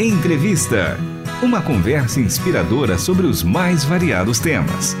Entrevista. Uma conversa inspiradora sobre os mais variados temas.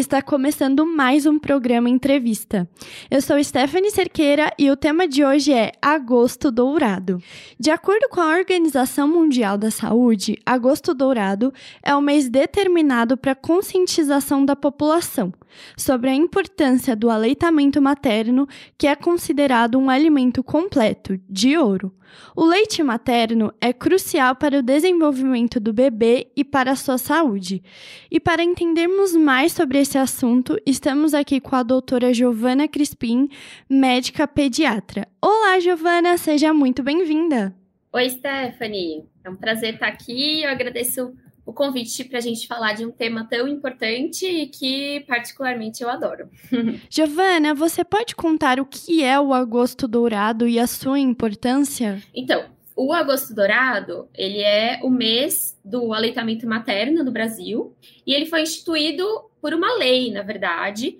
Está começando mais um programa Entrevista. Eu sou Stephanie Cerqueira e o tema de hoje é Agosto Dourado. De acordo com a Organização Mundial da Saúde, Agosto Dourado é o mês determinado para conscientização da população sobre a importância do aleitamento materno, que é considerado um alimento completo, de ouro. O leite materno é crucial para o desenvolvimento do bebê e para a sua saúde. E para entendermos mais sobre esse assunto, estamos aqui com a doutora Giovana Crispim, médica pediatra. Olá, Giovana, seja muito bem-vinda. Oi, Stephanie. É um prazer estar aqui. Eu agradeço o convite para a gente falar de um tema tão importante e que, particularmente, eu adoro. Giovana, você pode contar o que é o agosto dourado e a sua importância? Então, o agosto dourado, ele é o mês do aleitamento materno no Brasil e ele foi instituído por uma lei, na verdade,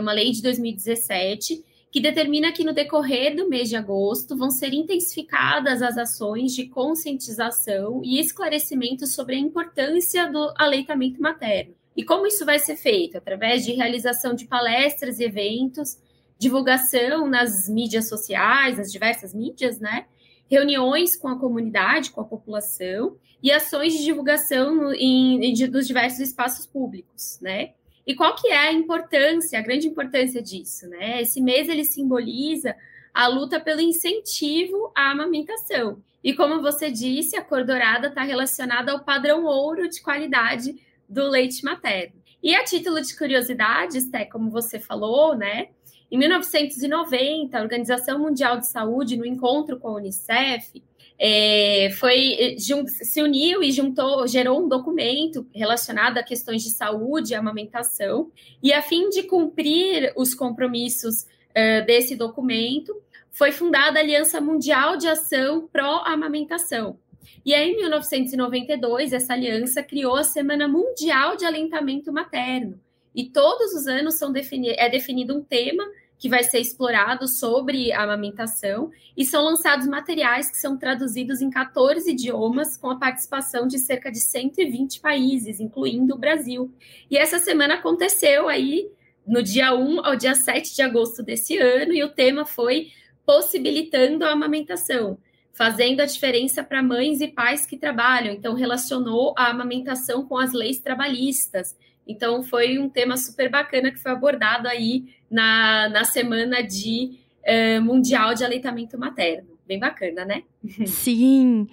uma lei de 2017, que determina que no decorrer do mês de agosto vão ser intensificadas as ações de conscientização e esclarecimento sobre a importância do aleitamento materno. E como isso vai ser feito? Através de realização de palestras e eventos, divulgação nas mídias sociais, nas diversas mídias, né? Reuniões com a comunidade, com a população e ações de divulgação em, em, dos diversos espaços públicos, né? E qual que é a importância, a grande importância disso, né? Esse mês ele simboliza a luta pelo incentivo à amamentação. E como você disse, a cor dourada está relacionada ao padrão ouro de qualidade do leite materno. E a título de curiosidade, Sté, como você falou, né? Em 1990, a Organização Mundial de Saúde, no encontro com a Unicef, é, foi se uniu e juntou, gerou um documento relacionado a questões de saúde e amamentação. E a fim de cumprir os compromissos uh, desse documento, foi fundada a Aliança Mundial de Ação Pró-Amamentação. E aí, em 1992, essa aliança criou a Semana Mundial de Alentamento Materno. E todos os anos defini é definido um tema que vai ser explorado sobre a amamentação e são lançados materiais que são traduzidos em 14 idiomas com a participação de cerca de 120 países, incluindo o Brasil. E essa semana aconteceu aí no dia 1 ao dia 7 de agosto desse ano e o tema foi possibilitando a amamentação, fazendo a diferença para mães e pais que trabalham. Então relacionou a amamentação com as leis trabalhistas então, foi um tema super bacana que foi abordado aí na, na semana de uh, Mundial de Aleitamento Materno. Bem bacana, né? Sim.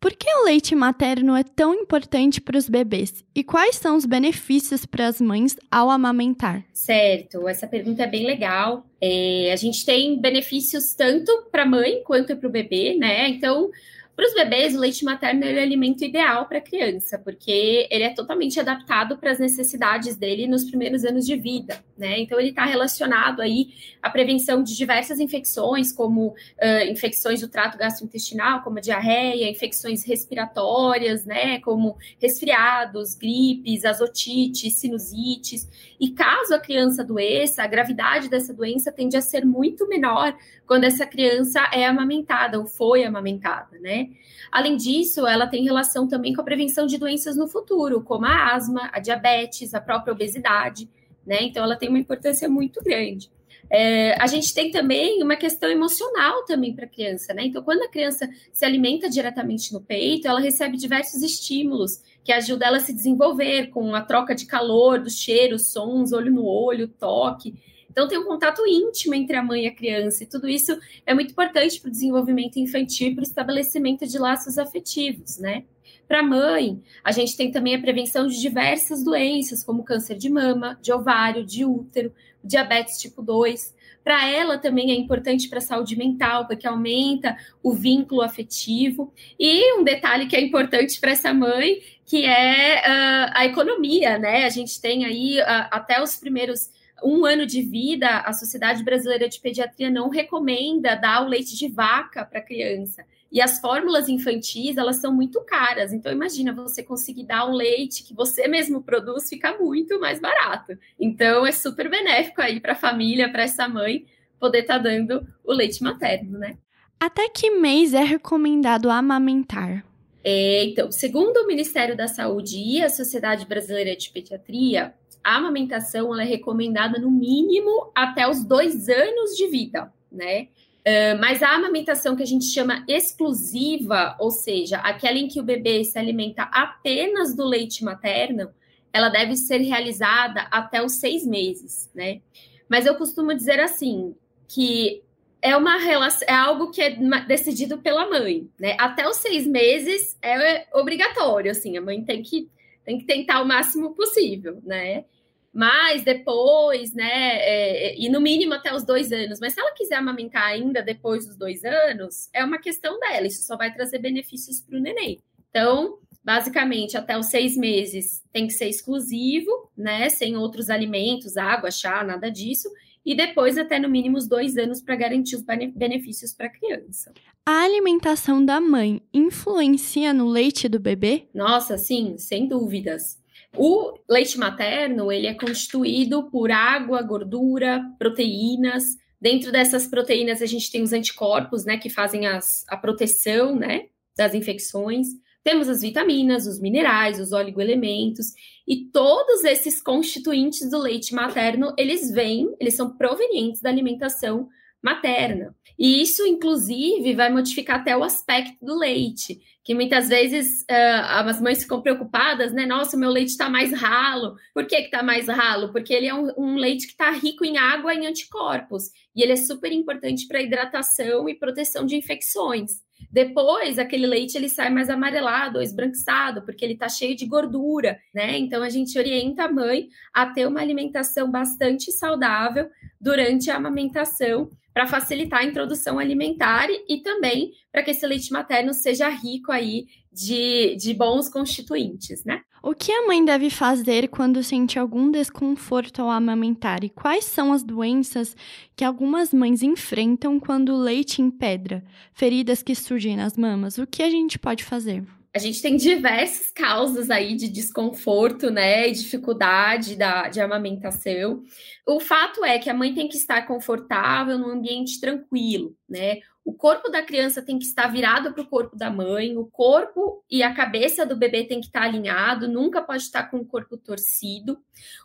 Por que o leite materno é tão importante para os bebês? E quais são os benefícios para as mães ao amamentar? Certo, essa pergunta é bem legal. É, a gente tem benefícios tanto para a mãe quanto para o bebê, né? Então, para os bebês, o leite materno é o alimento ideal para a criança, porque ele é totalmente adaptado para as necessidades dele nos primeiros anos de vida, né? Então, ele está relacionado aí à prevenção de diversas infecções, como uh, infecções do trato gastrointestinal, como diarreia, infecções respiratórias, né? Como resfriados, gripes, azotites, sinusites. E caso a criança adoeça, a gravidade dessa doença tende a ser muito menor quando essa criança é amamentada ou foi amamentada, né? Além disso, ela tem relação também com a prevenção de doenças no futuro, como a asma, a diabetes, a própria obesidade, né? Então, ela tem uma importância muito grande. É, a gente tem também uma questão emocional também para a criança, né? Então, quando a criança se alimenta diretamente no peito, ela recebe diversos estímulos que ajudam ela a se desenvolver com a troca de calor, dos cheiros, sons, olho no olho, toque. Então, tem um contato íntimo entre a mãe e a criança, e tudo isso é muito importante para o desenvolvimento infantil e para o estabelecimento de laços afetivos, né? Para a mãe, a gente tem também a prevenção de diversas doenças, como câncer de mama, de ovário, de útero, diabetes tipo 2. Para ela também é importante para a saúde mental, porque aumenta o vínculo afetivo. E um detalhe que é importante para essa mãe, que é uh, a economia, né? A gente tem aí uh, até os primeiros um ano de vida, a Sociedade Brasileira de Pediatria não recomenda dar o leite de vaca para a criança. E as fórmulas infantis, elas são muito caras. Então, imagina você conseguir dar um leite que você mesmo produz, fica muito mais barato. Então, é super benéfico aí para a família, para essa mãe, poder estar tá dando o leite materno, né? Até que mês é recomendado amamentar? É, então, segundo o Ministério da Saúde e a Sociedade Brasileira de Pediatria, a amamentação é recomendada no mínimo até os dois anos de vida, né? Uh, mas a amamentação que a gente chama exclusiva, ou seja, aquela em que o bebê se alimenta apenas do leite materno, ela deve ser realizada até os seis meses, né? Mas eu costumo dizer assim, que é uma relação, é algo que é decidido pela mãe, né? Até os seis meses é obrigatório, assim, a mãe tem que, tem que tentar o máximo possível, né? Mas depois, né, é, e no mínimo até os dois anos. Mas se ela quiser amamentar ainda depois dos dois anos, é uma questão dela. Isso só vai trazer benefícios para o neném. Então, basicamente, até os seis meses tem que ser exclusivo, né, sem outros alimentos, água, chá, nada disso. E depois, até no mínimo os dois anos para garantir os benefícios para a criança. A alimentação da mãe influencia no leite do bebê? Nossa, sim, sem dúvidas. O leite materno, ele é constituído por água, gordura, proteínas. Dentro dessas proteínas, a gente tem os anticorpos, né, que fazem as, a proteção, né, das infecções. Temos as vitaminas, os minerais, os oligoelementos e todos esses constituintes do leite materno, eles vêm, eles são provenientes da alimentação materna. E isso, inclusive, vai modificar até o aspecto do leite que muitas vezes uh, as mães ficam preocupadas, né? Nossa, meu leite está mais ralo. Por que está mais ralo? Porque ele é um, um leite que está rico em água e em anticorpos. E ele é super importante para hidratação e proteção de infecções. Depois, aquele leite ele sai mais amarelado ou esbranquiçado, porque ele está cheio de gordura, né? Então, a gente orienta a mãe a ter uma alimentação bastante saudável durante a amamentação para facilitar a introdução alimentar e também para que esse leite materno seja rico aí de, de bons constituintes, né? O que a mãe deve fazer quando sente algum desconforto ao amamentar e quais são as doenças que algumas mães enfrentam quando o leite empedra, feridas que surgem nas mamas? O que a gente pode fazer? a gente tem diversas causas aí de desconforto, né, e dificuldade da, de amamentação. O fato é que a mãe tem que estar confortável num ambiente tranquilo, né? O corpo da criança tem que estar virado para o corpo da mãe, o corpo e a cabeça do bebê tem que estar alinhado, nunca pode estar com o corpo torcido.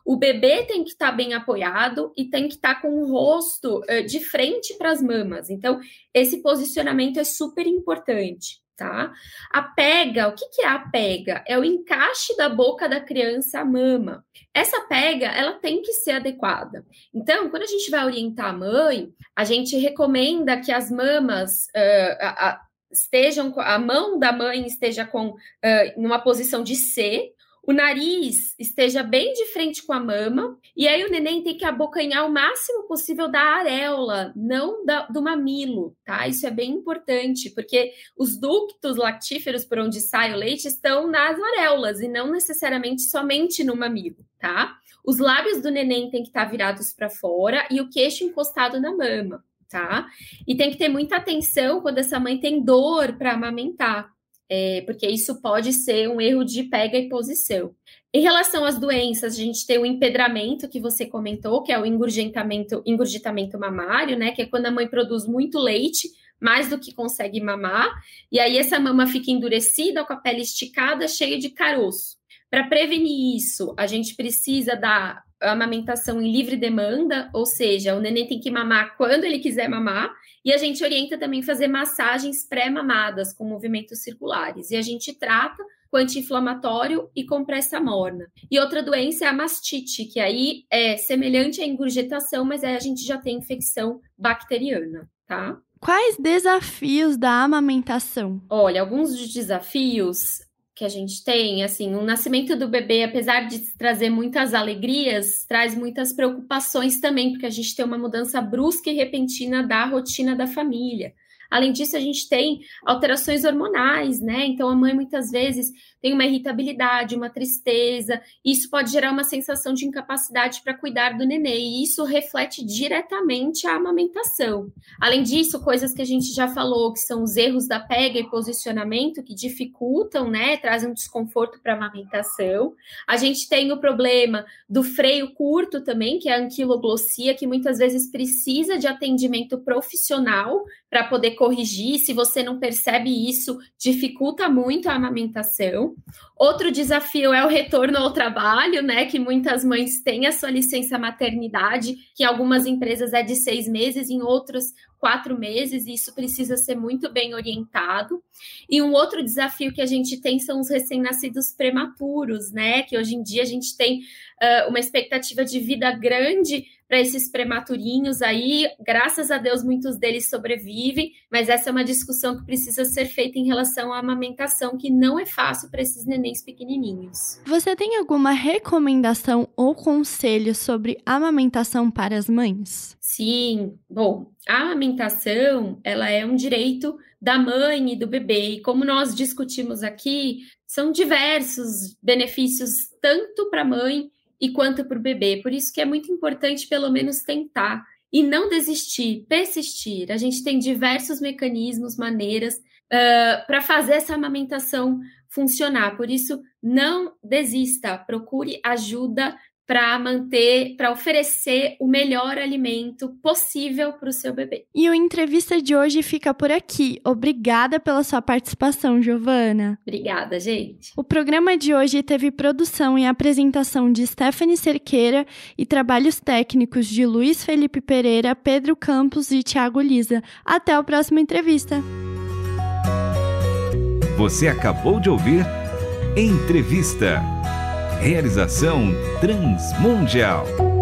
O bebê tem que estar bem apoiado e tem que estar com o rosto uh, de frente para as mamas. Então, esse posicionamento é super importante tá? A pega, o que, que é a pega? É o encaixe da boca da criança à mama. Essa pega, ela tem que ser adequada. Então, quando a gente vai orientar a mãe, a gente recomenda que as mamas uh, a, a, estejam, a mão da mãe esteja com uh, numa posição de C, o nariz esteja bem de frente com a mama, e aí o neném tem que abocanhar o máximo possível da areola, não da, do mamilo, tá? Isso é bem importante, porque os ductos lactíferos por onde sai o leite estão nas areolas e não necessariamente somente no mamilo, tá? Os lábios do neném têm que estar virados para fora e o queixo encostado na mama, tá? E tem que ter muita atenção quando essa mãe tem dor para amamentar é, porque isso pode ser um erro de pega e posição. Em relação às doenças, a gente tem o empedramento que você comentou, que é o engurgitamento, mamário, né? Que é quando a mãe produz muito leite, mais do que consegue mamar, e aí essa mama fica endurecida, com a pele esticada, cheia de caroço. Para prevenir isso, a gente precisa da amamentação em livre demanda, ou seja, o neném tem que mamar quando ele quiser mamar, e a gente orienta também fazer massagens pré-mamadas com movimentos circulares. E a gente trata com anti-inflamatório e compressa morna. E outra doença é a mastite, que aí é semelhante à engurgitação, mas aí a gente já tem infecção bacteriana, tá? Quais desafios da amamentação? Olha, alguns dos desafios que a gente tem, assim, o nascimento do bebê, apesar de trazer muitas alegrias, traz muitas preocupações também, porque a gente tem uma mudança brusca e repentina da rotina da família. Além disso, a gente tem alterações hormonais, né? Então, a mãe muitas vezes tem uma irritabilidade, uma tristeza, isso pode gerar uma sensação de incapacidade para cuidar do nenê, e isso reflete diretamente a amamentação. Além disso, coisas que a gente já falou, que são os erros da pega e posicionamento, que dificultam, né, trazem um desconforto para a amamentação. A gente tem o problema do freio curto também, que é a anquiloglossia, que muitas vezes precisa de atendimento profissional para poder corrigir. Se você não percebe isso, dificulta muito a amamentação. Outro desafio é o retorno ao trabalho, né? Que muitas mães têm a sua licença maternidade, que em algumas empresas é de seis meses, em outros quatro meses, e isso precisa ser muito bem orientado. E um outro desafio que a gente tem são os recém-nascidos prematuros, né? Que hoje em dia a gente tem uh, uma expectativa de vida grande para esses prematurinhos aí. Graças a Deus, muitos deles sobrevivem, mas essa é uma discussão que precisa ser feita em relação à amamentação, que não é fácil para esses nenéns pequenininhos. Você tem alguma recomendação ou conselho sobre amamentação para as mães? Sim. Bom, a amamentação, ela é um direito da mãe e do bebê. E como nós discutimos aqui, são diversos benefícios tanto para a mãe e quanto para o bebê. Por isso que é muito importante, pelo menos, tentar e não desistir, persistir. A gente tem diversos mecanismos, maneiras uh, para fazer essa amamentação funcionar. Por isso, não desista, procure ajuda para manter, para oferecer o melhor alimento possível para o seu bebê. E o entrevista de hoje fica por aqui. Obrigada pela sua participação, Giovana. Obrigada, gente. O programa de hoje teve produção e apresentação de Stephanie Cerqueira e trabalhos técnicos de Luiz Felipe Pereira, Pedro Campos e Thiago Lisa. Até a próxima entrevista. Você acabou de ouvir Entrevista. Realização Transmundial.